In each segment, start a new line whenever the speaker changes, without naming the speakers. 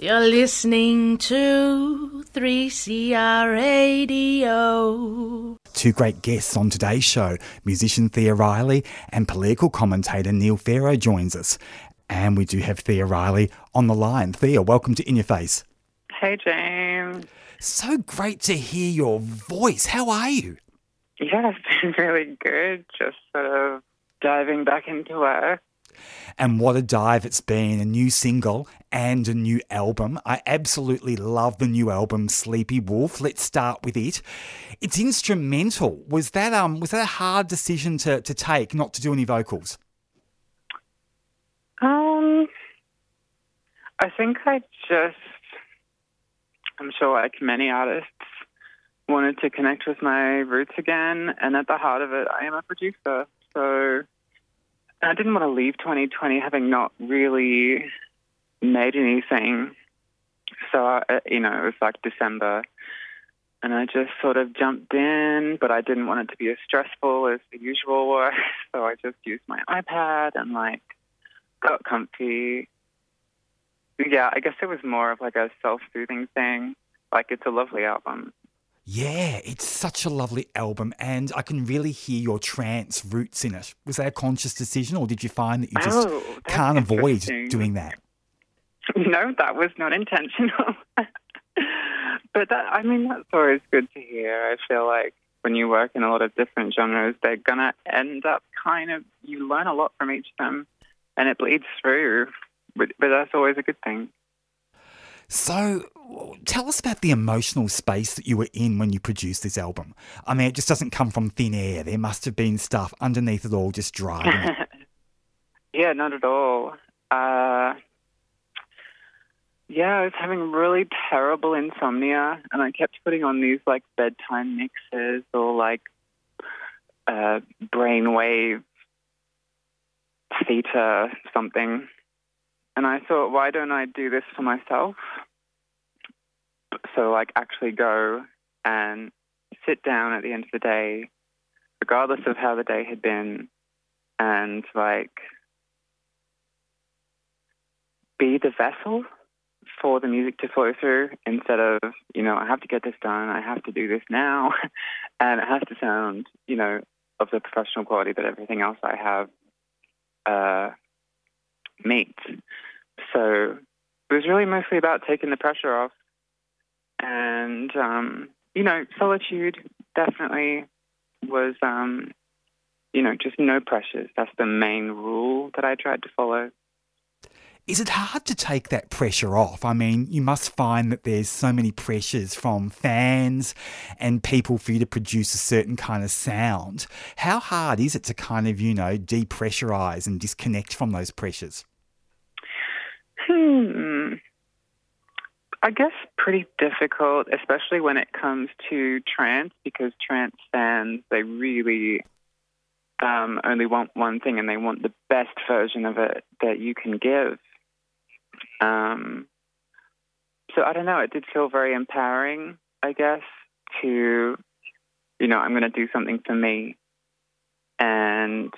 You're listening to 3CR Radio.
Two great guests on today's show. Musician Thea Riley and political commentator Neil Pharaoh joins us. And we do have Thea Riley on the line. Thea, welcome to In Your Face.
Hey, James.
So great to hear your voice. How are you?
Yeah, it's been really good. Just sort of diving back into work.
And what a dive it's been. A new single and a new album. I absolutely love the new album, Sleepy Wolf. Let's start with it. It's instrumental. Was that um was that a hard decision to, to take, not to do any vocals?
Um I think I just I'm sure like many artists wanted to connect with my roots again and at the heart of it I am a producer. So I didn't want to leave 2020 having not really made anything. So, uh, you know, it was like December. And I just sort of jumped in, but I didn't want it to be as stressful as the usual was. So I just used my iPad and like got comfy. Yeah, I guess it was more of like a self soothing thing. Like it's a lovely album.
Yeah, it's such a lovely album, and I can really hear your trance roots in it. Was that a conscious decision, or did you find that you just
Oh,
can't avoid doing that?
No, that was not intentional. but that, I mean, that's always good to hear. I feel like when you work in a lot of different genres, they're going to end up kind of, you learn a lot from each of them and it bleeds through. But, but that's always a good thing.
So, tell us about the emotional space that you were in when you produced this album. I mean, it just doesn't come from thin air. There must have been stuff underneath it all just driving
yeah, not at all. Uh, yeah, I was having really terrible insomnia, and I kept putting on these like bedtime mixes or like uh, brainwave theta something. And I thought, why don't I do this for myself? So, like, actually go and sit down at the end of the day, regardless of how the day had been, and like be the vessel for the music to flow through instead of, you know, I have to get this done, I have to do this now, and it has to sound, you know, of the professional quality that everything else I have uh, meets. So it was really mostly about taking the pressure off. And, um, you know, solitude definitely was, um, you know, just no pressures. That's the main rule that I tried to follow.
Is it hard to take that pressure off? I mean, you must find that there's so many pressures from fans and people for you to produce a certain kind of sound. How hard is it to kind of, you know, depressurize and disconnect from those pressures?
Hmm. I guess pretty difficult, especially when it comes to trance, because trance fans, they really um, only want one thing and they want the best version of it that you can give. Um, so I don't know, it did feel very empowering, I guess, to, you know, I'm going to do something for me. And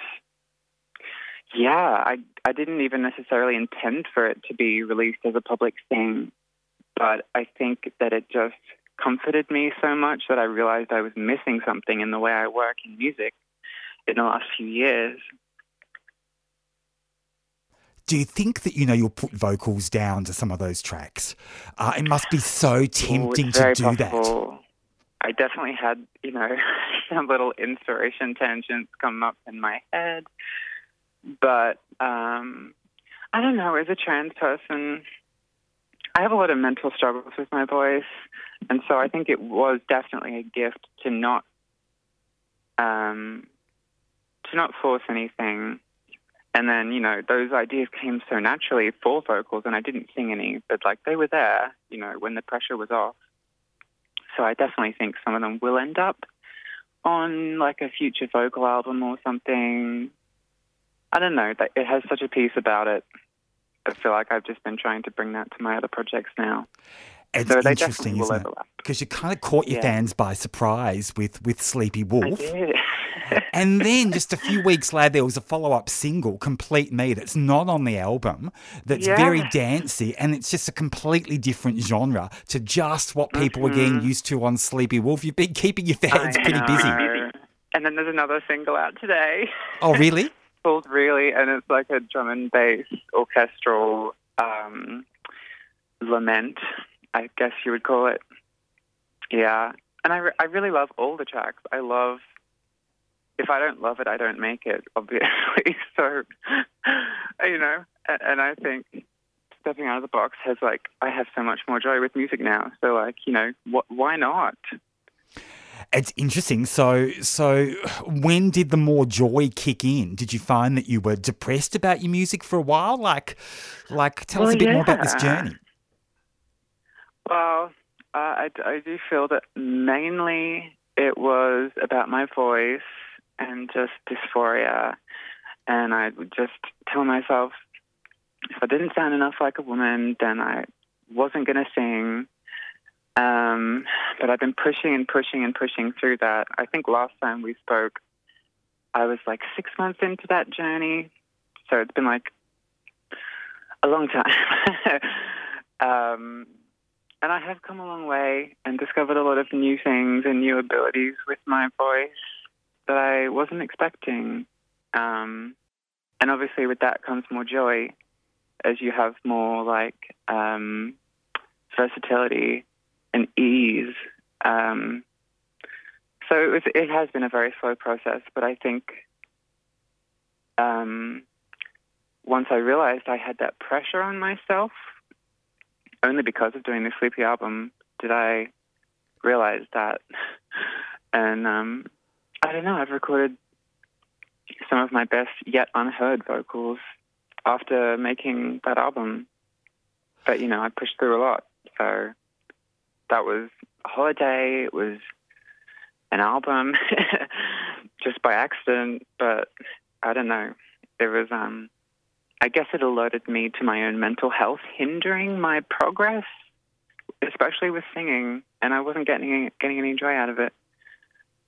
yeah, I I didn't even necessarily intend for it to be released as a public thing, but I think that it just comforted me so much that I realized I was missing something in the way I work in music in the last few years.
Do you think that, you know, you'll put vocals down to some of those tracks? Uh, it must be so tempting
Ooh,
to do that.
possible. I definitely had, you know, some little inspiration tangents come up in my head. But um, I don't know, as a trans person, I have a lot of mental struggles with my voice. And so I think it was definitely a gift to not um, to not force anything. And then, you know, those ideas came so naturally for vocals, and I didn't sing any, but like they were there, you know, when the pressure was off. So I definitely think some of them will end up on like a future vocal album or something. I don't know. It has such a piece about it. I feel like I've just been trying to bring that to my other projects now.
It's
So
interesting, isn't it? Because you kind of caught your
Yeah.
fans by surprise with, with Sleepy
I
Wolf.
did.
and then just a few weeks later, there was a follow up single, Complete Me, that's not on the album, that's
Yeah.
very dancey, and it's just a completely different genre to just what people were getting mm-hmm. used to on Sleepy Wolf. You've been keeping your fans
I
pretty busy.
And then there's another single out today
Oh, really?
called Really, and it's like a drum and bass orchestral um, lament, I guess you would call it. Yeah. And I, re- I really love all the tracks. I love, if I don't love it, I don't make it, obviously. so, you know, and, and I think stepping out of the box has like, I have so much more joy with music now. So, like, you know, wh- why not?
It's interesting. So, so when did the more joy kick in? Did you find that you were depressed about your music for a while? Like, like, tell us a bit more about this journey.
Well, uh, I, I do feel that mainly it was about my voice and just dysphoria. And I would just tell myself if I didn't sound enough like a woman, then I wasn't going to sing. Um, but I've been pushing and pushing and pushing through that. I think last time we spoke, I was like six months into that journey. So it's been like a long time. um, and I have come a long way and discovered a lot of new things and new abilities with my voice that I wasn't expecting. Um, and obviously, with that comes more joy as you have more like um, versatility and ease. Um, so it, was, it has been a very slow process, but I think um, once I realized I had that pressure on myself, only because of doing the Sleepy album did I realize that. And um, I don't know, I've recorded some of my best yet unheard vocals after making that album. But, you know, I pushed through a lot. So that was a holiday, it was an album just by accident. But I don't know. There was, um, I guess it alerted me to my own mental health hindering my progress, especially with singing, and I wasn't getting getting any joy out of it.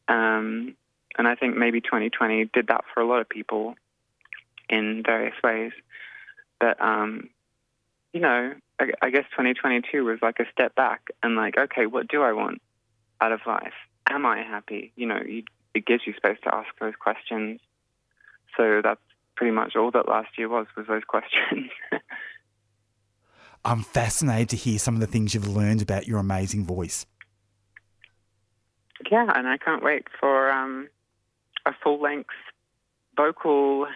Um, and I think maybe 2020 did that for a lot of people in various ways. But um, you know, I, I guess 2022 was like a step back and like, okay, what do I want out of life? Am I happy? You know, you, it gives you space to ask those questions. So that's pretty much all that last year was was those questions.
I'm fascinated to hear some of the things you've learned about your amazing voice.
yeah, and I can't wait for um, a full length vocal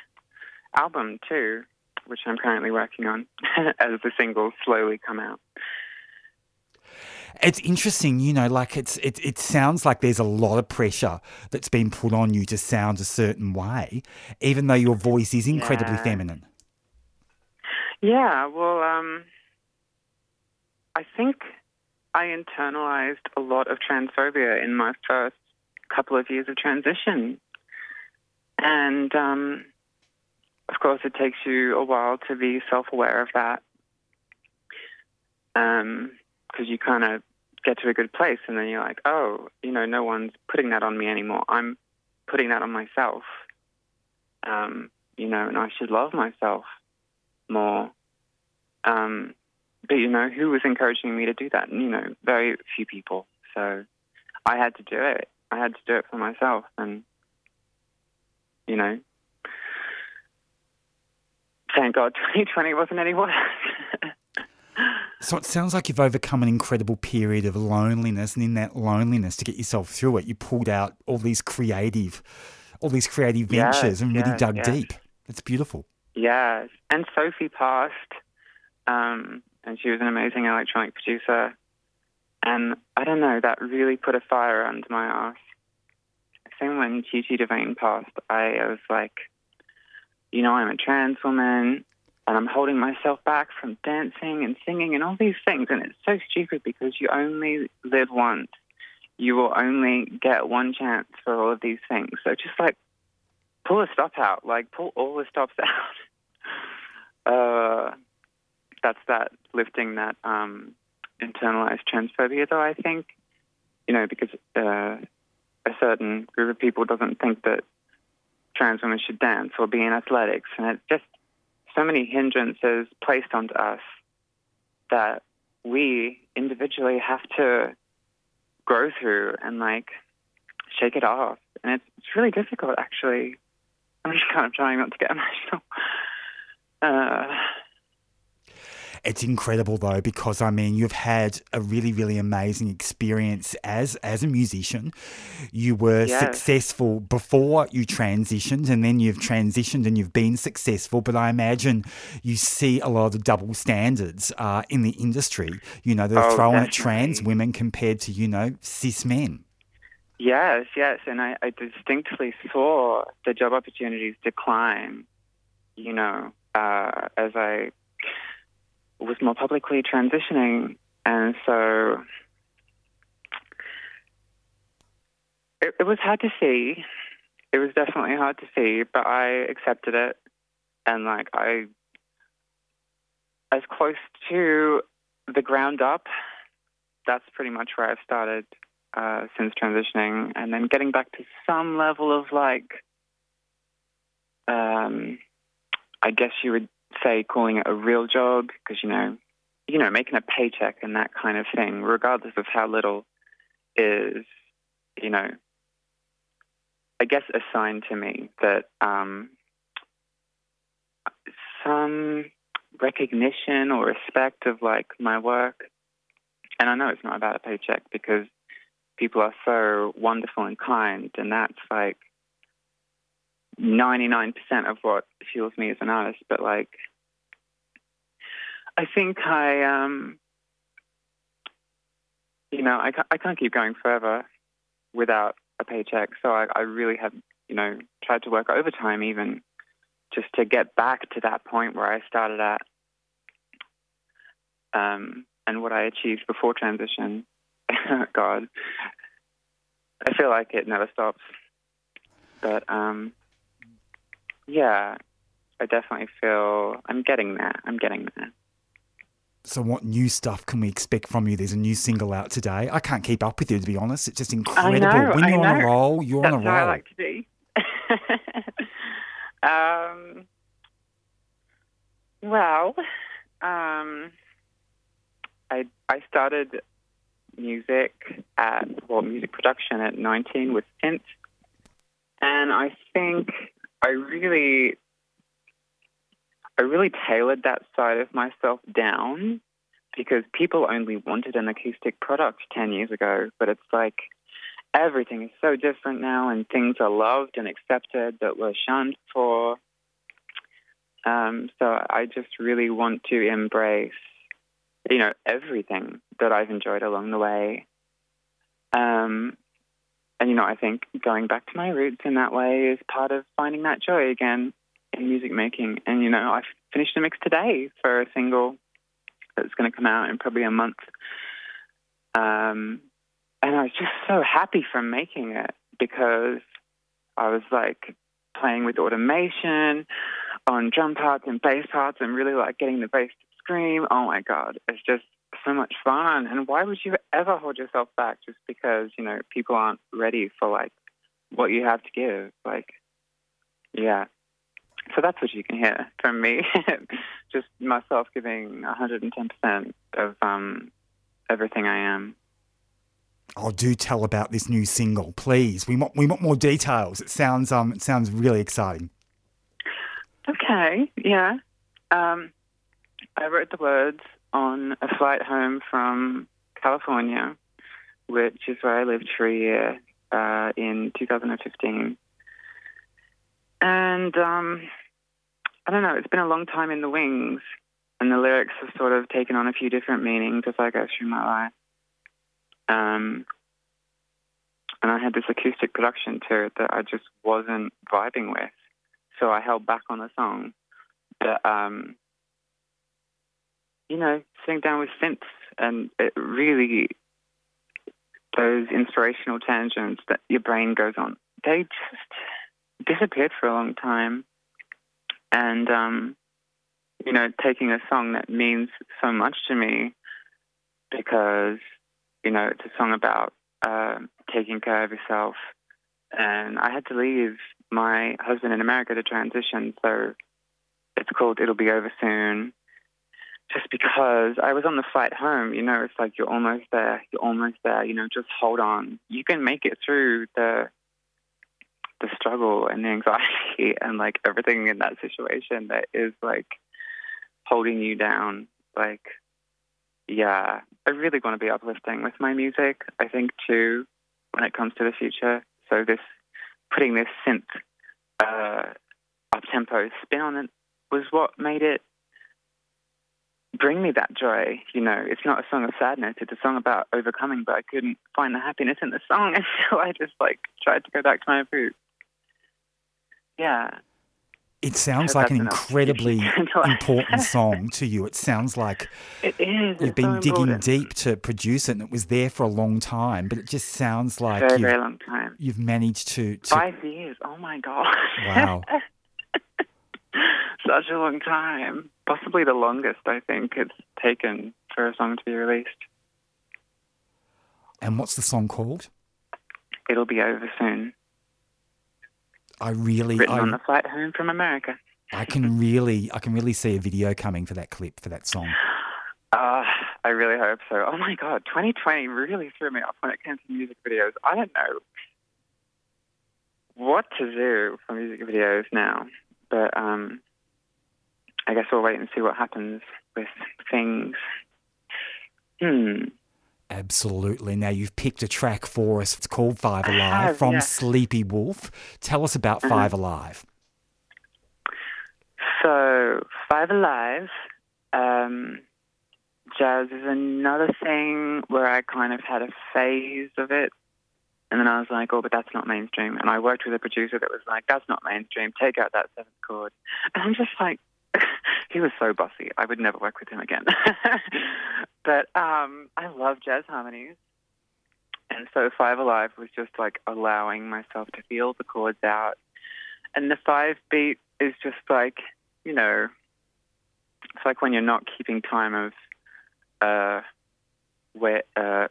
album too, which I'm currently working on as the singles slowly come out.
It's interesting, you know, like it's it, it sounds like there's a lot of pressure that's been put on you to sound a certain way, even though your voice is incredibly
Yeah.
feminine.
Yeah, well, um, I think I internalized a lot of transphobia in my first couple of years of transition. And um, of course, it takes you a while to be self aware of that because you kind of get to a good place and then you're like, oh, you know, no one's putting that on me anymore. I'm putting that on myself. Um, you know, and I should love myself more. Um, but you know, who was encouraging me to do that? You know, very few people. So I had to do it. I had to do it for myself, and you know, thank God 2020 wasn't any worse.
So it sounds like you've overcome an incredible period of loneliness, and in that loneliness, to get yourself through it, you pulled out all these creative, all these creative
Yes,
ventures, and really
yes,
dug
yes.
deep. It's beautiful.
Yes, and Sophie passed, um, and she was an amazing electronic producer. And I don't know, that really put a fire under my ass. Same when Gigi Devane passed, I, I was like, you know, I'm a trans woman, and I'm holding myself back from dancing and singing and all these things. And it's so stupid because you only live once. You will only get one chance for all of these things. So just like pull a stop out, like pull all the stops out. uh, that's that lifting that um, internalized transphobia, though. I think you know because uh, a certain group of people doesn't think that trans women should dance or be in athletics, and it's just so many hindrances placed onto us that we individually have to grow through and like shake it off. And it's, it's really difficult, actually. I'm just kind of trying not to get emotional. Uh,
it's incredible though because I mean you've had a really really amazing experience as as a musician. You were
Yes.
successful before you transitioned and then you've transitioned and you've been successful, but I imagine you see a lot of the double standards uh, in the industry. You know, they're
Oh,
throwing at trans women compared to, you know, cis men.
yes, yes. And I, I distinctly saw the job opportunities decline, you know, uh, as I was more publicly transitioning. And so it, it was hard to see. It was definitely hard to see, but I accepted it. And like, I, as close to the ground up, that's pretty much where I've started uh, since transitioning. And then getting back to some level of like, um, I guess you would say calling it a real job because, you know, you know, making a paycheck and that kind of thing, regardless of how little is, you know, I guess assigned to me that um, some recognition or respect of like my work. And I know it's not about a paycheck because people are so wonderful and kind, and that's like 99% of what fuels me as an artist. But like, I think I, um, you know, I, I can't keep going forever without a paycheck. So I, I really have, you know, tried to work overtime even just to get back to that point where I started at um, and what I achieved before transition. God, I feel like it never stops. But um, yeah, I definitely feel I'm getting there. I'm getting there.
So, what new stuff can we expect from you? There's a new single out today. I can't keep up with you, to be honest. It's just incredible.
know,
when you're on a roll, you're
That's
on a
how I like to be. um, well, um, I I started music at well music production at 19 with synth, and I think I really I really tailored that side of myself down because people only wanted an acoustic product 10 years ago, but it's like everything is so different now and things are loved and accepted that were shunned for. Um, so I just really want to embrace, you know, everything that I've enjoyed along the way. Um, and, you know, I think going back to my roots in that way is part of finding that joy again in music making. And, you know, I finished a mix today for a single that's going to come out in probably a month. Um, and I was just so happy from making it because I was like playing with automation on drum parts and bass parts and really like getting the bass to scream. Oh my God, it's just so much fun. And why would you ever hold yourself back just because, you know, people aren't ready for like what you have to give? Like, yeah. So that's what you can hear from me. just myself giving 110% of um, everything I am.
Oh, do tell about this new single, please. We want we want more details. It sounds um it sounds really exciting.
Okay, yeah. Um, I wrote the words on a flight home from California, which is where I lived for a year uh, in 2015. And um, I don't know, it's been a long time in the wings, and the lyrics have sort of taken on a few different meanings as I go through my life. Um, and I had this acoustic production to it that I just wasn't vibing with so I held back on the song. But um, you know, sitting down with synths and it really those inspirational tangents that your brain goes on, they just disappeared for a long time. And um, you know, taking a song that means so much to me because you know it's a song about uh, taking care of yourself and I had to leave my husband in America to transition. So it's called It'll Be Over Soon. Just because I was on the flight home, you know, it's like you're almost there, you're almost there, you know, just hold on. You can make it through the the struggle and the anxiety and like everything in that situation that is like holding you down. Like, yeah, I really want to be uplifting with my music. I think too, when it comes to the future. So this putting this synth uh, up tempo spin on it was what made it bring me that joy. You know, it's not a song of sadness; it's a song about overcoming. But I couldn't find the happiness in the song And so I just like tried to go back to my roots. Yeah.
It sounds like an incredibly important song to you. It sounds like
it is.
You've been
so
digging
important.
deep to produce it, and it was there for a long time. But it just sounds like
very,
you've,
very long time.
you've managed to, to
Five years. Oh my god.
Wow.
Such a long time. Possibly the longest I think it's taken for a song to be released.
And what's the song called?
It'll be over soon.
I really,
Written on the flight home from America.
I can really, I can really see a video coming for that clip for that song.
Uh, I really hope so. Oh my god, 2020 really threw me off when it came to music videos. I don't know what to do for music videos now, but um, I guess we'll wait and see what happens with things. Hmm.
Absolutely. Now you've picked a track for us. It's called Five Alive
have,
from
yeah.
Sleepy Wolf. Tell us about
Mhm.
Five Alive.
So, Five Alive, um, jazz is another thing where I kind of had a phase of it. And then I was like, oh, but that's not mainstream. And I worked with a producer that was like, that's not mainstream. Take out that seventh chord. And I'm just like, he was so bossy. I would never work with him again. but um, I love jazz harmonies. And so Five Alive was just like allowing myself to feel the chords out. And the five beat is just like, you know, it's like when you're not keeping time of uh, where, uh,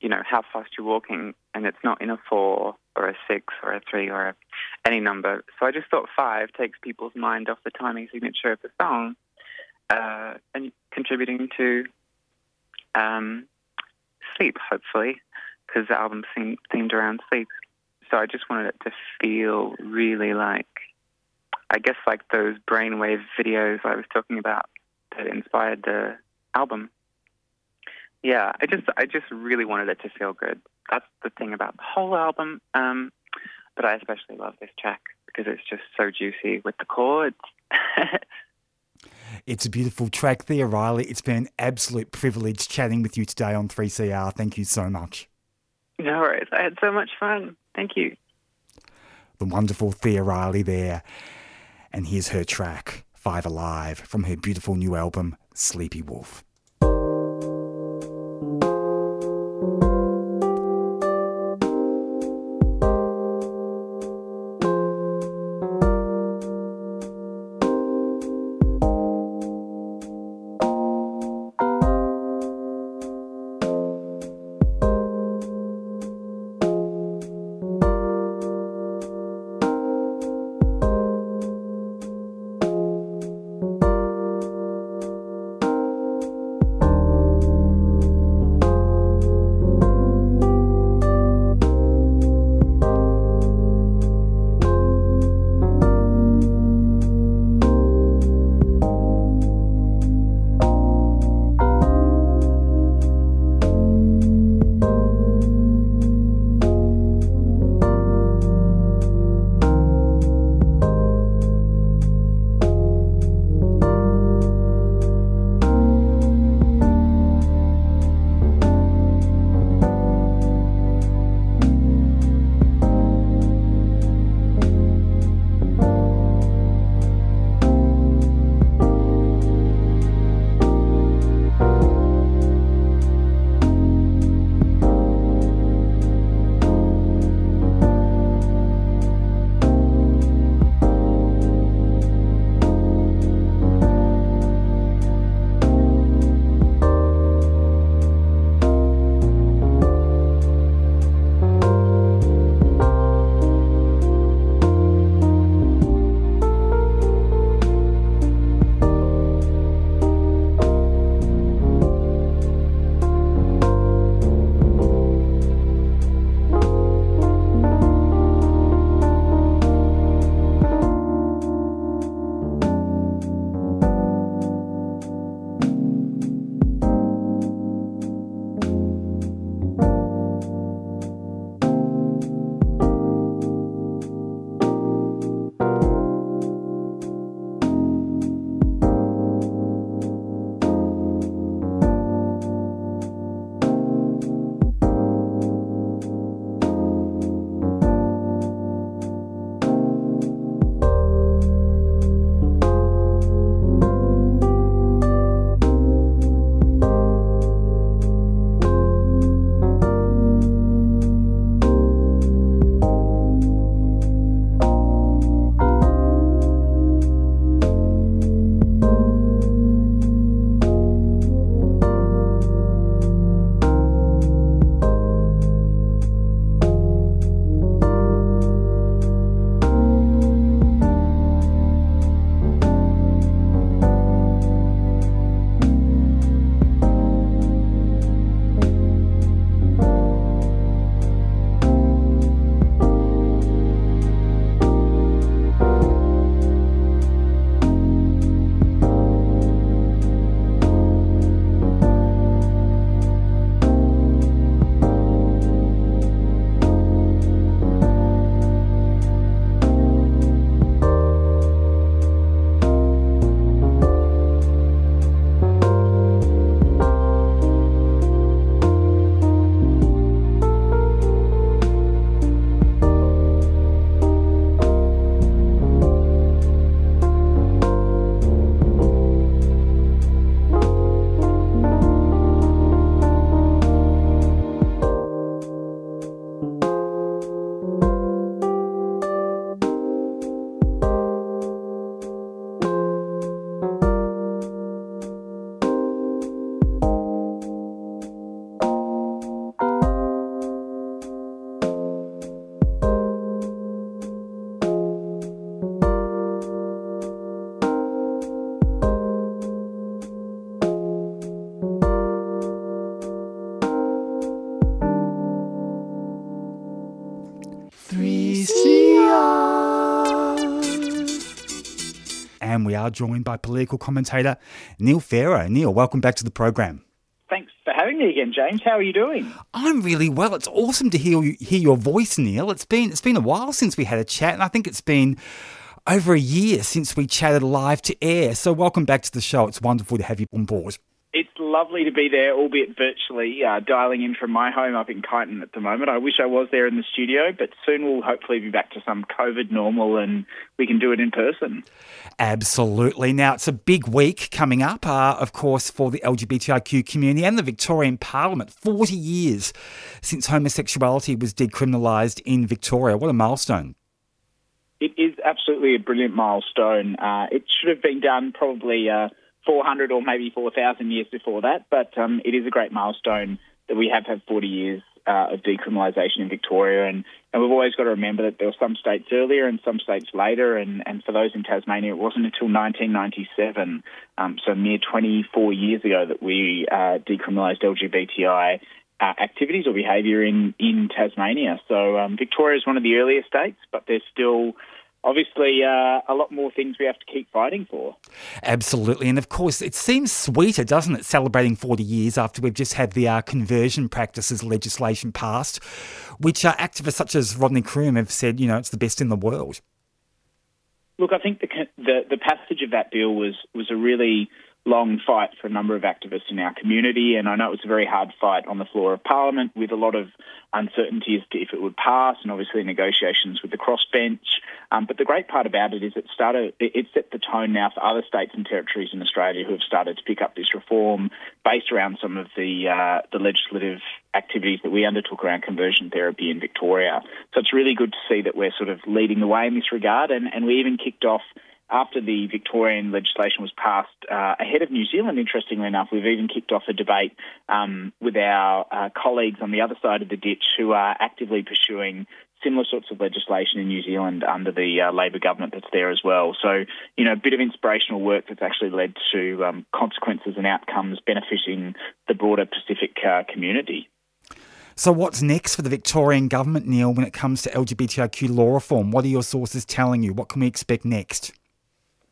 you know, how fast you're walking, and it's not in a four or a six or a three or a, any number. So I just thought five takes people's mind off the timing signature of the song, uh, and contributing to um, sleep, hopefully, because the album's theme, themed around sleep. So I just wanted it to feel really like, I guess, like those brainwave videos I was talking about that inspired the album. Yeah, I just, I just really wanted it to feel good. That's the thing about the whole album. Um, but I especially love this track because it's just so juicy with the chords.
It's a beautiful track there, Riley. It's been an absolute privilege chatting with you today on 3CR. Thank you so much.
no worries. I had so much fun. Thank you.
The wonderful Thea Riley there. And here's her track, Five Alive, from her beautiful new album, Sleepy Wolf. Are joined by political commentator Neil Pharaoh. Neil, welcome back to the program.
Thanks for having me again, James. How are you doing?
I'm really well. It's awesome to hear hear your voice, Neil. It's been it's been a while since we had a chat, and I think it's been over a year since we chatted live to air. So welcome back to the show. It's wonderful to have you on board.
Lovely to be there, albeit virtually, uh, dialing in from my home up in Kyneton at the moment. I wish I was there in the studio, but soon we'll hopefully be back to some COVID normal and we can do it in person.
Absolutely. Now, it's a big week coming up, uh, of course, for the LGBTIQ community and the Victorian Parliament. 40 years since homosexuality was decriminalised in Victoria. What a milestone.
It is absolutely a brilliant milestone. Uh, it should have been done probably. Uh, 400 or maybe 4,000 years before that, but um, it is a great milestone that we have had 40 years uh, of decriminalisation in Victoria, and, and we've always got to remember that there were some states earlier and some states later, and, and for those in Tasmania, it wasn't until 1997, um, so mere 24 years ago, that we uh, decriminalised LGBTI uh, activities or behaviour in, in Tasmania. So um, Victoria is one of the earlier states, but there's still obviously uh, a lot more things we have to keep fighting for.
Absolutely. And of course, it seems sweeter, doesn't it, celebrating 40 years after we've just had the uh, conversion practices legislation passed, which uh, activists such as Rodney Croome have said, you know, it's the best in the world.
Look, I think the, the, the passage of that bill was, was a really long fight for a number of activists in our community, and I know it was a very hard fight on the floor of Parliament with a lot of uncertainty as to if it would pass, and obviously negotiations with the crossbench. Um, but the great part about it is it started, it set the tone now for other states and territories in Australia who have started to pick up this reform based around some of the uh, the legislative activities that we undertook around conversion therapy in Victoria. So it's really good to see that we're sort of leading the way in this regard, and, and we even kicked off after the Victorian legislation was passed uh, ahead of New Zealand, interestingly enough, we've even kicked off a debate um, with our uh, colleagues on the other side of the ditch who are actively pursuing similar sorts of legislation in New Zealand under the uh, Labor government that's there as well. So, you know, a bit of inspirational work that's actually led to um, consequences and outcomes benefiting the broader Pacific uh, community.
So, what's next for the Victorian government, Neil, when it comes to LGBTIQ law reform? What are your sources telling you? What can we expect next?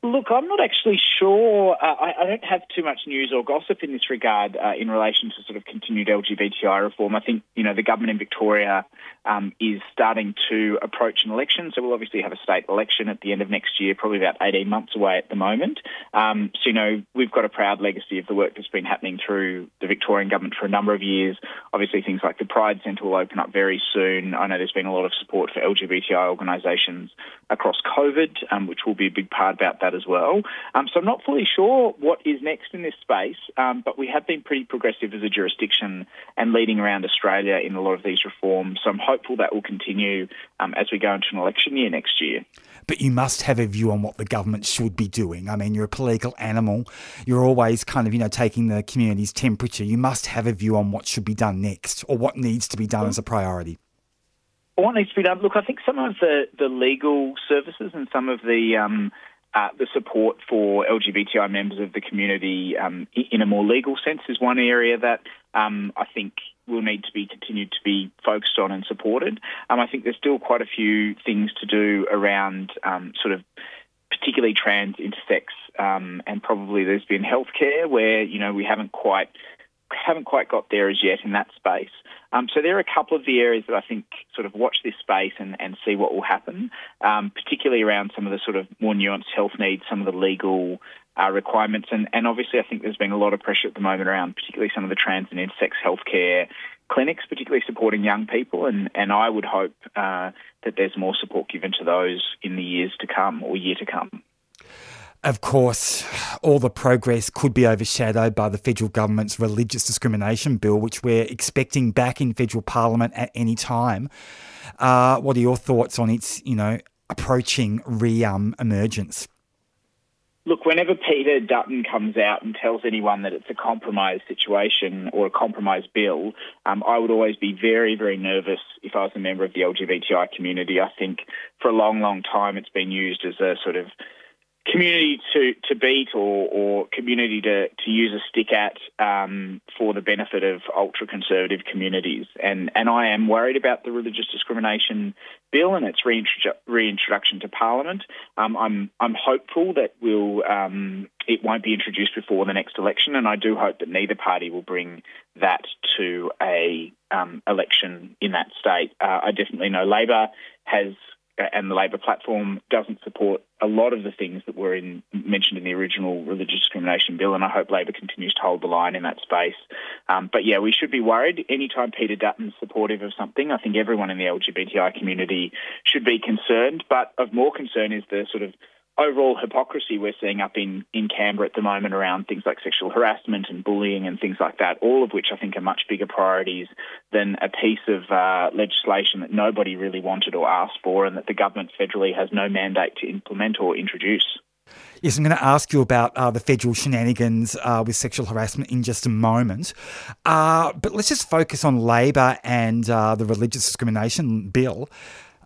Look, I'm not actually sure. Uh, I, I, don't have too much news or gossip in this regard uh, in relation to sort of continued LGBTI reform. I think, you know, the government in Victoria um, is starting to approach an election. So we'll obviously have a state election at the end of next year, probably about 18 months away at the moment. Um, so, you know, we've got a proud legacy of the work that's been happening through the Victorian government for a number of years. Obviously, things like the Pride Centre will open up very soon. I know there's been a lot of support for LGBTI organisations across COVID, um, which will be a big part about that as well. Um, so I'm not fully sure what is next in this space, um, but we have been pretty progressive as a jurisdiction and leading around Australia in a lot of these reforms. So I'm hopeful that will continue um, as we go into an election year next year.
But you must have a view on what the government should be doing. I mean, you're a political animal. You're always kind of, you know, taking the community's temperature. You must have a view on what should be done next or what needs to be done as a priority
what needs to be done? Look, I think some of the, the legal services and some of the um, uh, the support for LGBTI members of the community um, in a more legal sense is one area that um, I think will need to be continued to be focused on and supported. Um, I think there's still quite a few things to do around um, sort of particularly trans, intersex, um, and probably there's been healthcare where you know we haven't quite haven't quite got there as yet in that space. Um, so there are a couple of the areas that I think sort of watch this space and, and see what will happen, um, particularly around some of the sort of more nuanced health needs, some of the legal uh, requirements, and, and obviously I think there's been a lot of pressure at the moment around particularly some of the trans and intersex healthcare clinics, particularly supporting young people, and, and I would hope uh, that there's more support given to those in the years to come or year to come.
Of course, all the progress could be overshadowed by the federal government's religious discrimination bill, which we're expecting back in federal parliament at any time. Uh, what are your thoughts on its, you know, approaching re-emergence?
Look, whenever Peter Dutton comes out and tells anyone that it's a compromise situation or a compromise bill, um, I would always be very, very nervous if I was a member of the LGBTI community. I think for a long, long time it's been used as a sort of community to, to beat or, or community to, to use a stick at um, for the benefit of ultra conservative communities. And, and I am worried about the religious discrimination bill and its reintrodu- reintroduction to Parliament. Um, I'm, I'm hopeful that we'll, um, it won't be introduced before the next election, and I do hope that neither party will bring that to a um, election in that state. Uh, I definitely know Labor has and the Labor platform doesn't support a lot of the things that were in, mentioned in the original religious discrimination bill, and I hope Labor continues to hold the line in that space. Um, but yeah, we should be worried. Anytime Peter Dutton's supportive of something, I think everyone in the LGBTI community should be concerned. But of more concern is the sort of overall hypocrisy we're seeing up in, in Canberra at the moment around things like sexual harassment and bullying and things like that, all of which I think are much bigger priorities than a piece of uh, legislation that nobody really wanted or asked for and that the government federally has no mandate to implement or introduce.
Yes, I'm going to ask you about uh, the federal shenanigans uh, with sexual harassment in just a moment. Uh, but let's just focus on Labor and uh, the religious discrimination bill.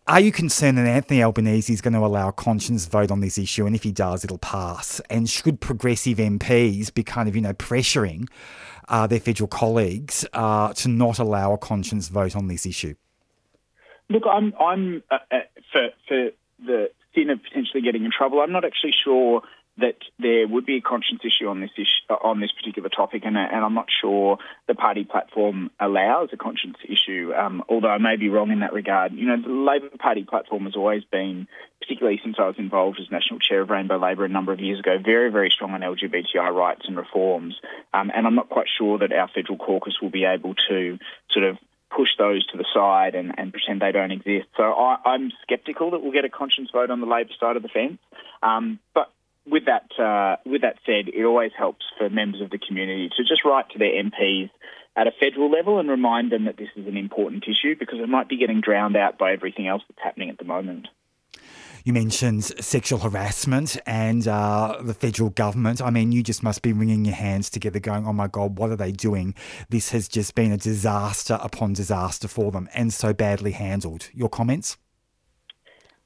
Are you concerned that Anthony Albanese is going to allow a conscience vote on this issue? And if he does, it'll pass. And should progressive MPs be kind of, you know, pressuring uh, their federal colleagues uh, to not allow a conscience vote on this issue?
Look, I'm, I'm uh, uh for, for the sin of potentially getting in trouble. I'm not actually sure that there would be a conscience issue on this issue, on this particular topic, and, and I'm not sure the party platform allows a conscience issue. Um, although I may be wrong in that regard. You know, the Labor Party platform has always been, particularly since I was involved as national chair of Rainbow Labor a number of years ago, very very strong on LGBTI rights and reforms. Um, and I'm not quite sure that our federal caucus will be able to sort of push those to the side and, and pretend they don't exist. So I, am sceptical that we'll get a conscience vote on the Labor side of the fence. Um, but with that, uh, with that said, it always helps for members of the community to just write to their MPs at a federal level and remind them that this is an important issue because it might be getting drowned out by everything else that's happening at the moment.
You mentioned sexual harassment and uh, the federal government. I mean, you just must be wringing your hands together, going, oh my God, what are they doing? This has just been a disaster upon disaster for them and so badly handled. Your comments?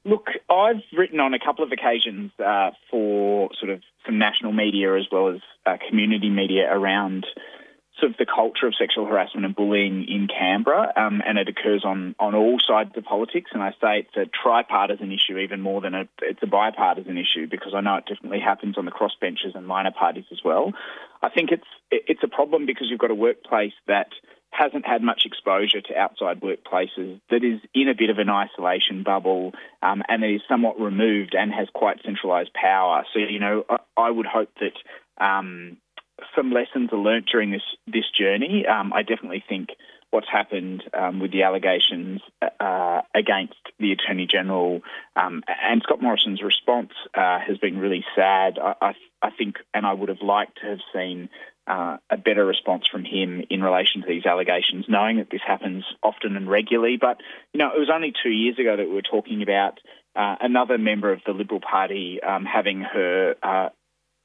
Look, I've written on a couple of occasions uh, for sort of some national media as well as uh, community media around sort of the culture of sexual harassment and bullying in Canberra, um, and it occurs on, on all sides of politics. And I say it's a tripartisan issue even more than a, it's a bipartisan issue because I know it definitely happens on the crossbenches and minor parties as well. I think it's it's a problem because you've got a workplace that hasn't had much exposure to outside workplaces, that is in a bit of an isolation bubble, um, and that is somewhat removed and has quite centralised power. So, you know, I, I would hope that um, some lessons are learnt during this this journey. Um, I definitely think what's happened um, with the allegations uh, against the Attorney General um, and Scott Morrison's response uh, has been really sad. I, I, I, think, and I would have liked to have seen uh, a better response from him in relation to these allegations, knowing that this happens often and regularly. But, you know, it was only two years ago that we were talking about uh, another member of the Liberal Party um, having her uh,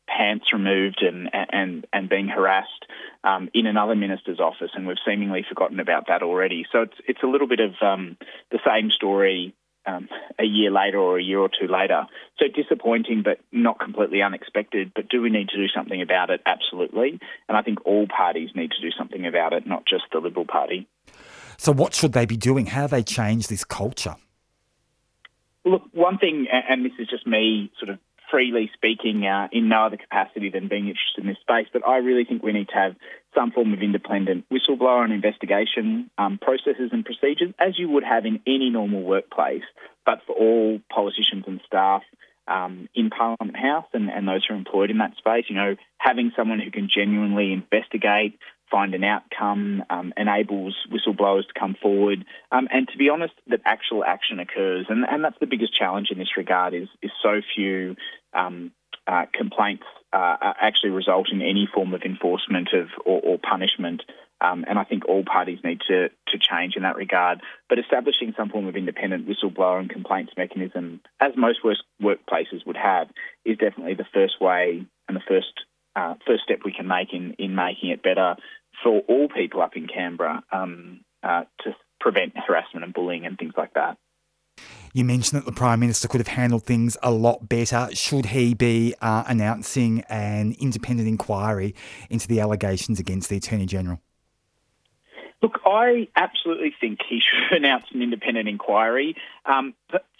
pants removed and, and, and being harassed um, in another minister's office, and we've seemingly forgotten about that already. So it's, it's a little bit of um, the same story um, a year later or a year or two later. So disappointing, but not completely unexpected. But do we need to do something about it? Absolutely. And I think all parties need to do something about it, not just the Liberal Party.
So, what should they be doing? How do they change this culture?
Look, one thing, and this is just me sort of freely speaking uh, in no other capacity than being interested in this space, but I really think we need to have some form of independent whistleblower and investigation um, processes and procedures, as you would have in any normal workplace, but for all politicians and staff um, in Parliament House and, and those who are employed in that space. You know, having someone who can genuinely investigate, find an outcome, um, enables whistleblowers to come forward, um, and to be honest, that actual action occurs. And, and that's the biggest challenge in this regard is, is so few um, uh, complaints uh, actually result in any form of enforcement of or, or punishment. Um, and I think all parties need to, to change in that regard. But establishing some form of independent whistleblower and complaints mechanism, as most workplaces would have, is definitely the first way and the first uh, first step we can make in, in making it better for all people up in Canberra um, uh, to prevent harassment and bullying and things like that.
You mentioned that the Prime Minister could have handled things a lot better. Should he be uh, announcing an independent inquiry into the allegations against the Attorney General?
Look, I absolutely think he should announce an independent inquiry. Um,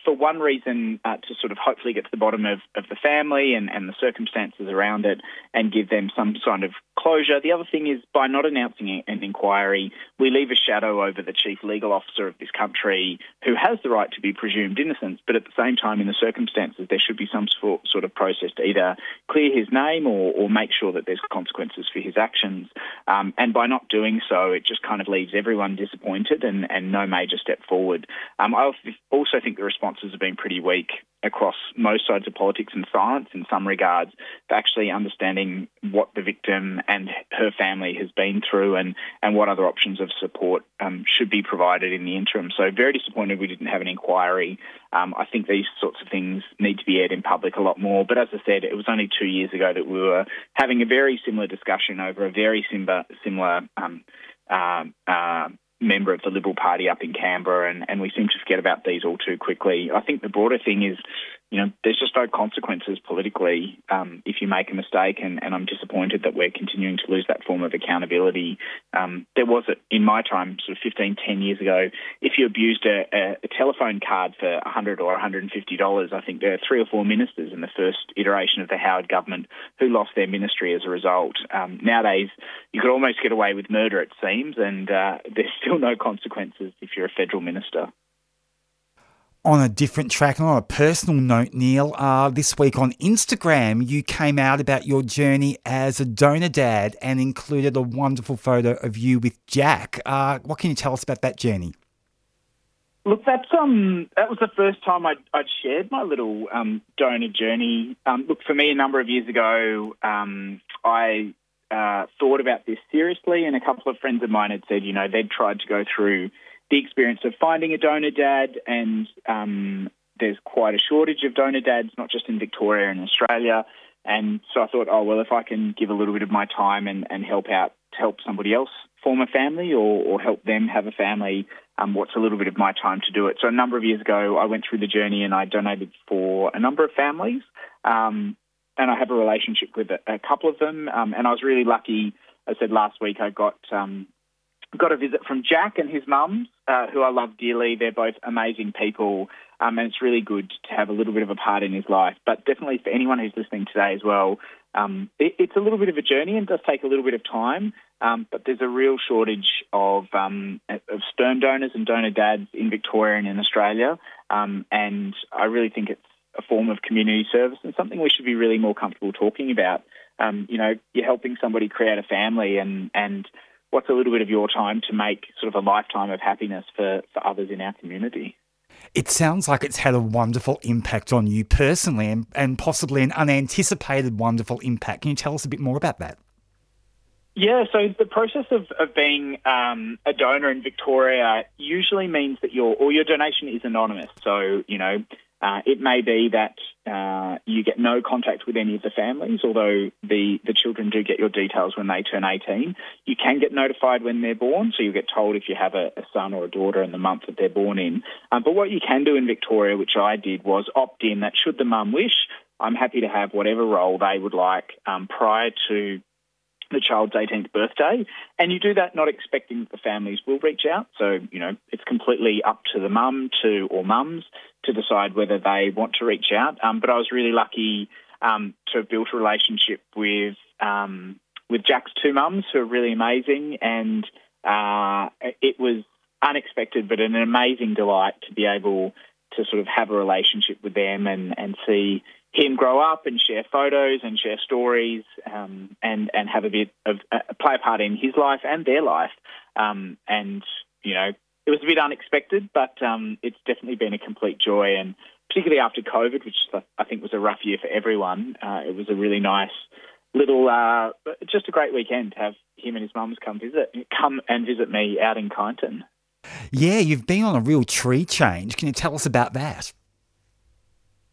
for one reason, uh, to sort of hopefully get to the bottom of, of the family and, and the circumstances around it and give them some kind of closure. The other thing is by not announcing an inquiry, we leave a shadow over the chief legal officer of this country who has the right to be presumed innocent, but at the same time, in the circumstances, there should be some sort of process to either clear his name or, or make sure that there's consequences for his actions. Um, and by not doing so, it just kind of leaves everyone disappointed and, and no major step forward. Um, I also think the responses have been pretty weak across most sides of politics and science in some regards for actually understanding what the victim and her family has been through and, and what other options of support um, should be provided in the interim. So, very disappointed we didn't have an inquiry. Um, I think these sorts of things need to be aired in public a lot more. But as I said, it was only two years ago that we were having a very similar discussion over a very similar, similar um, uh, uh, member of the Liberal Party up in Canberra, and, and we seem to forget about these all too quickly. I think the broader thing is you know, there's just no consequences politically um, if you make a mistake, and, and, I'm disappointed that we're continuing to lose that form of accountability. Um, there was, a, in my time, sort of 15, 10 years ago, if you abused a, a, a telephone card for 100 or $150, I think there are three or four ministers in the first iteration of the Howard government who lost their ministry as a result. Um, nowadays, you could almost get away with murder, it seems, and uh, there's still no consequences if you're a federal minister
on a different track and on a personal note, Neil, uh, this week on Instagram, you came out about your journey as a donor dad and included a wonderful photo of you with Jack. Uh, what can you tell us about that journey?
Look, that's um, that was the first time I'd, I'd shared my little um, donor journey. Um, look, for me, a number of years ago, um, I uh, thought about this seriously, and a couple of friends of mine had said, you know, they'd tried to go through the experience of finding a donor dad, and um, there's quite a shortage of donor dads, not just in Victoria and Australia. And so I thought, oh, well, if I can give a little bit of my time and, and help out to help somebody else form a family or, or help them have a family, um, what's a little bit of my time to do it? So a number of years ago, I went through the journey and I donated for a number of families. Um, and I have a relationship with a, a couple of them. Um, and I was really lucky. I said last week I got um, got a visit from Jack and his mum, uh, who I love dearly. They're both amazing people, um, and it's really good to have a little bit of a part in his life. But definitely for anyone who's listening today as well, um, it, it's a little bit of a journey and does take a little bit of time. Um, but there's a real shortage of, um, of sperm donors and donor dads in Victoria and in Australia, um, and I really think it's a form of community service and something we should be really more comfortable talking about. Um, you know, you're helping somebody create a family and and what's a little bit of your time to make sort of a lifetime of happiness for, for others in our community.
It sounds like it's had a wonderful impact on you personally and, and possibly an unanticipated wonderful impact. Can you tell us a bit more about that?
Yeah, so the process of, of being um, a donor in Victoria usually means that your or your donation is anonymous. So you know uh, it may be that uh, you get no contact with any of the families, although the, the children do get your details when they turn 18. You can get notified when they're born, so you'll get told if you have a, a son or a daughter and the month that they're born in. Um, but what you can do in Victoria, which I did, was opt in that should the mum wish, I'm happy to have whatever role they would like um, prior to the child's 18th birthday. And you do that not expecting that the families will reach out. So, you know, it's completely up to the mum to or mums to decide whether they want to reach out. Um, but I was really lucky um, to have built a relationship with um, with Jack's two mums who are really amazing. And uh, it was unexpected, but an amazing delight to be able to sort of have a relationship with them and, and see him grow up and share photos and share stories um, and and have a bit of uh, play a part in his life and their life. Um, and you know, it was a bit unexpected, but um, it's definitely been a complete joy. And particularly after COVID, which I think was a rough year for everyone, uh, it was a really nice little, uh, just a great weekend to have him and his mums come visit, come and visit me out in Kyneton.
Yeah, you've been on a real tree change. Can you tell us about that?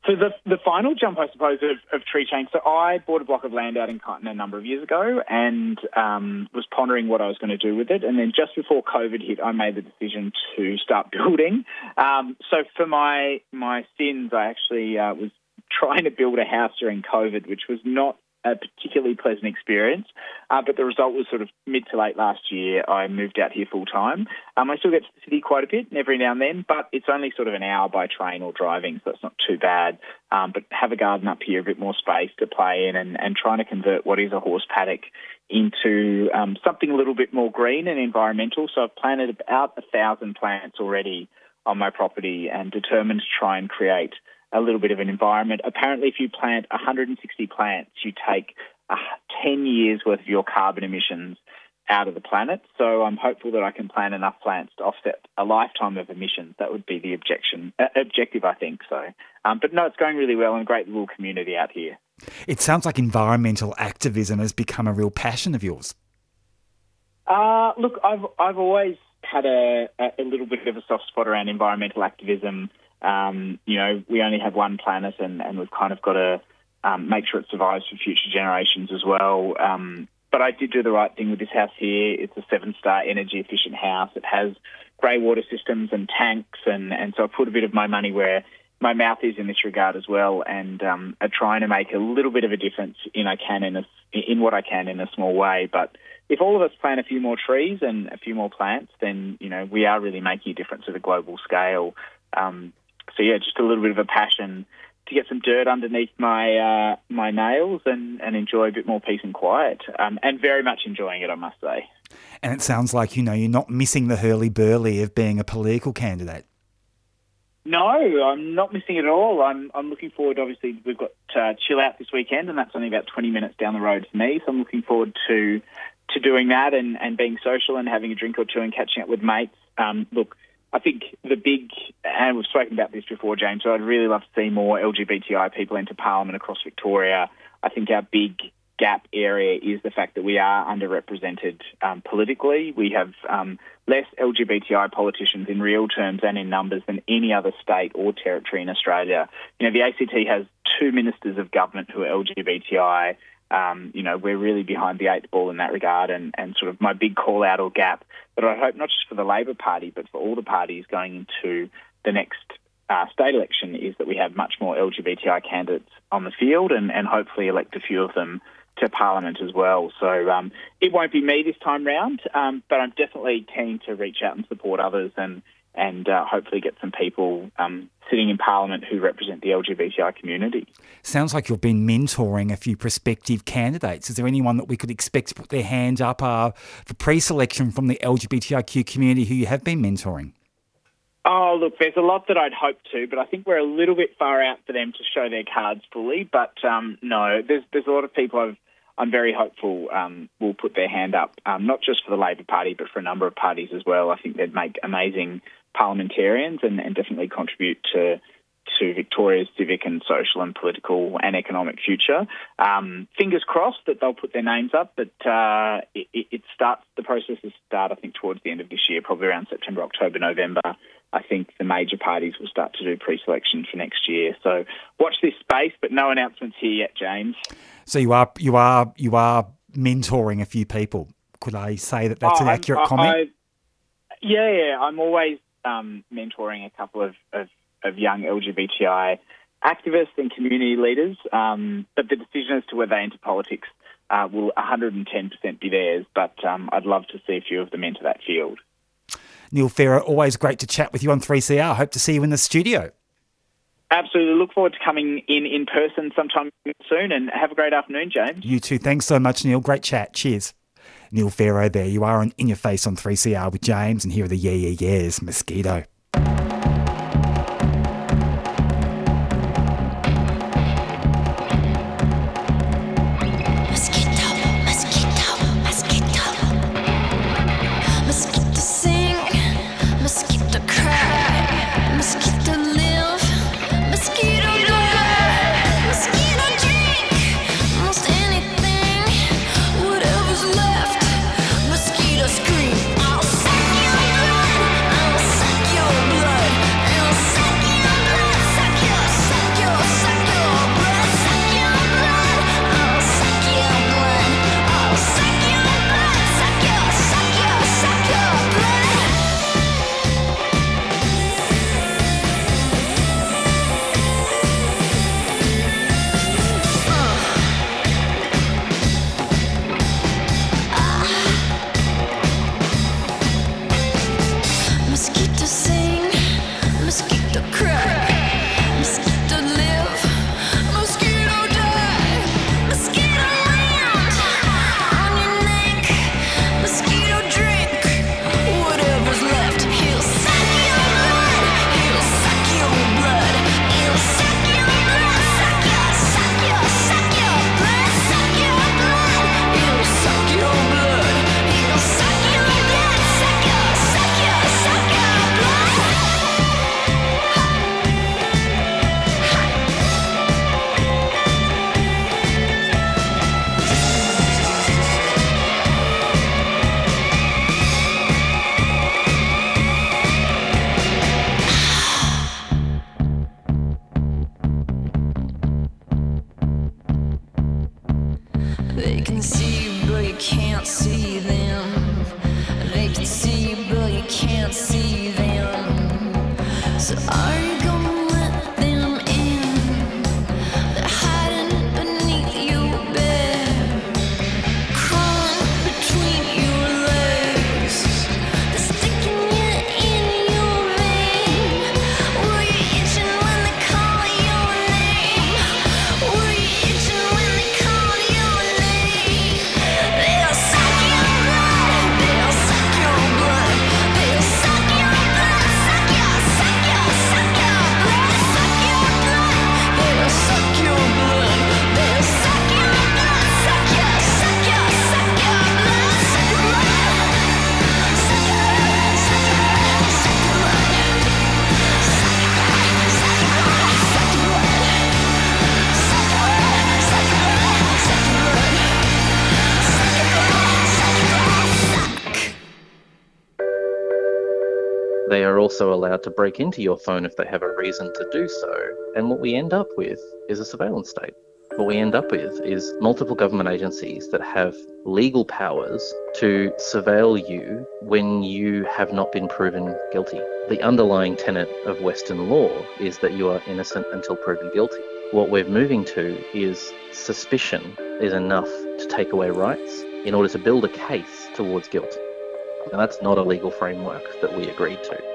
So the the final jump, I suppose, of, of tree change. So I bought a block of land out in Kyneton a number of years ago, and um, was pondering what I was going to do with it. And then just before COVID hit, I made the decision to start building. Um, so for my my sins, I actually uh, was trying to build a house during COVID, which was not a particularly pleasant experience. Uh, but the result was sort of mid to late last year. I moved out here full time. Um, I still get to the city quite a bit every now and then, but it's only sort of an hour by train or driving, so it's not too bad. Um, but have a garden up here, a bit more space to play in, and, and trying to convert what is a horse paddock into um, something a little bit more green and environmental. So I've planted about a thousand plants already on my property and determined to try and create a little bit of an environment. Apparently, if you plant 160 plants, you take uh, 10 years worth of your carbon emissions out of the planet. So I'm hopeful that I can plant enough plants to offset a lifetime of emissions. That would be the objection, uh, objective, I think. So, um, but no, it's going really well and a great little community out here.
It sounds like environmental activism has become a real passion of yours.
Uh, look, I've I've always had a, a little bit of a soft spot around environmental activism. Um, you know, we only have one planet, and, and we've kind of got to um, make sure it survives for future generations as well. Um, but I did do the right thing with this house here. It's a seven-star energy efficient house. It has grey water systems and tanks, and, and so I put a bit of my money where my mouth is in this regard as well, and um, are trying to make a little bit of a difference in I can in a, in what I can in a small way. But if all of us plant a few more trees and a few more plants, then you know we are really making a difference at a global scale. Um, so yeah, just a little bit of a passion to get some dirt underneath my uh, my nails and, and enjoy a bit more peace and quiet, um, and very much enjoying it, I must say.
And it sounds like you know you're not missing the hurly burly of being a political candidate.
No, I'm not missing it at all. I'm I'm looking forward. Obviously, we've got uh, chill out this weekend, and that's only about 20 minutes down the road for me. So I'm looking forward to to doing that and, and being social and having a drink or two and catching up with mates. Um, look, I think the big, and we've spoken about this before, James, so I'd really love to see more LGBTI people enter Parliament across Victoria. I think our big gap area is the fact that we are underrepresented um, politically. We have um, less LGBTI politicians in real terms and in numbers than any other state or territory in Australia. You know, the ACT has two ministers of government who are LGBTI. Um, you know, we're really behind the eight ball in that regard, and, and sort of my big call out or gap that I hope not just for the Labor Party, but for all the parties going into the next uh, state election is that we have much more LGBTI candidates on the field and, and hopefully elect a few of them to Parliament as well. So um, it won't be me this time round, um, but I'm definitely keen to reach out and support others and and uh, hopefully get some people um, sitting in Parliament who represent the LGBTI community.
Sounds like you've been mentoring a few prospective candidates. Is there anyone that we could expect to put their hand up uh, for pre selection from the LGBTIQ community who you have been mentoring?
Oh, look, there's a lot that I'd hope to, but I think we're a little bit far out for them to show their cards fully. But um, no, there's there's a lot of people I've I'm very hopeful um, will put their hand up, um, not just for the Labor Party, but for a number of parties as well. I think they'd make amazing parliamentarians and, and definitely contribute to to Victoria's civic and social and political and economic future. Um, fingers crossed that they'll put their names up, but uh, it, it, starts the process will start I think towards the end of this year, probably around September, October, November. I think the major parties will start to do pre-selection for next year. So watch this space, but no announcements here yet, James.
So you are you are you are mentoring a few people. Could I say that that's oh, an accurate I, comment? I,
yeah, yeah. I'm always um, mentoring a couple of, of, of, young LGBTI activists and community leaders, um, but the decision as to whether they enter politics uh, will 110% be theirs. But um, I'd love to see a few of them enter that field.
Neil Pharaoh, always great to chat with you on 3CR. Hope to see you in the studio.
Absolutely. Look forward to coming in in person sometime soon and have a great afternoon, James.
You too. Thanks so much, Neil. Great chat. Cheers. Neil Pharaoh there. You are on In Your Face on 3CR with James, and here are the Yeah Yeah Yeahs, Mosquito.
Also allowed to break into your phone if they have a reason to do so. And what we end up with is a surveillance state. What we end up with is multiple government agencies that have legal powers to surveil you when you have not been proven guilty. The underlying tenet of Western law is that you are innocent until proven guilty. What we're moving to is suspicion is enough to take away rights in order to build a case towards guilt. And that's not a legal framework that we agreed to.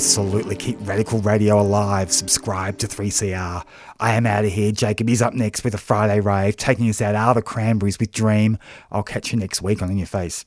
Absolutely keep Radical Radio alive. Subscribe to 3CR. I am out of here. Jacob is up next with a Friday rave, taking us out out of the cranberries with Dream. I'll catch you next week on In Your Face.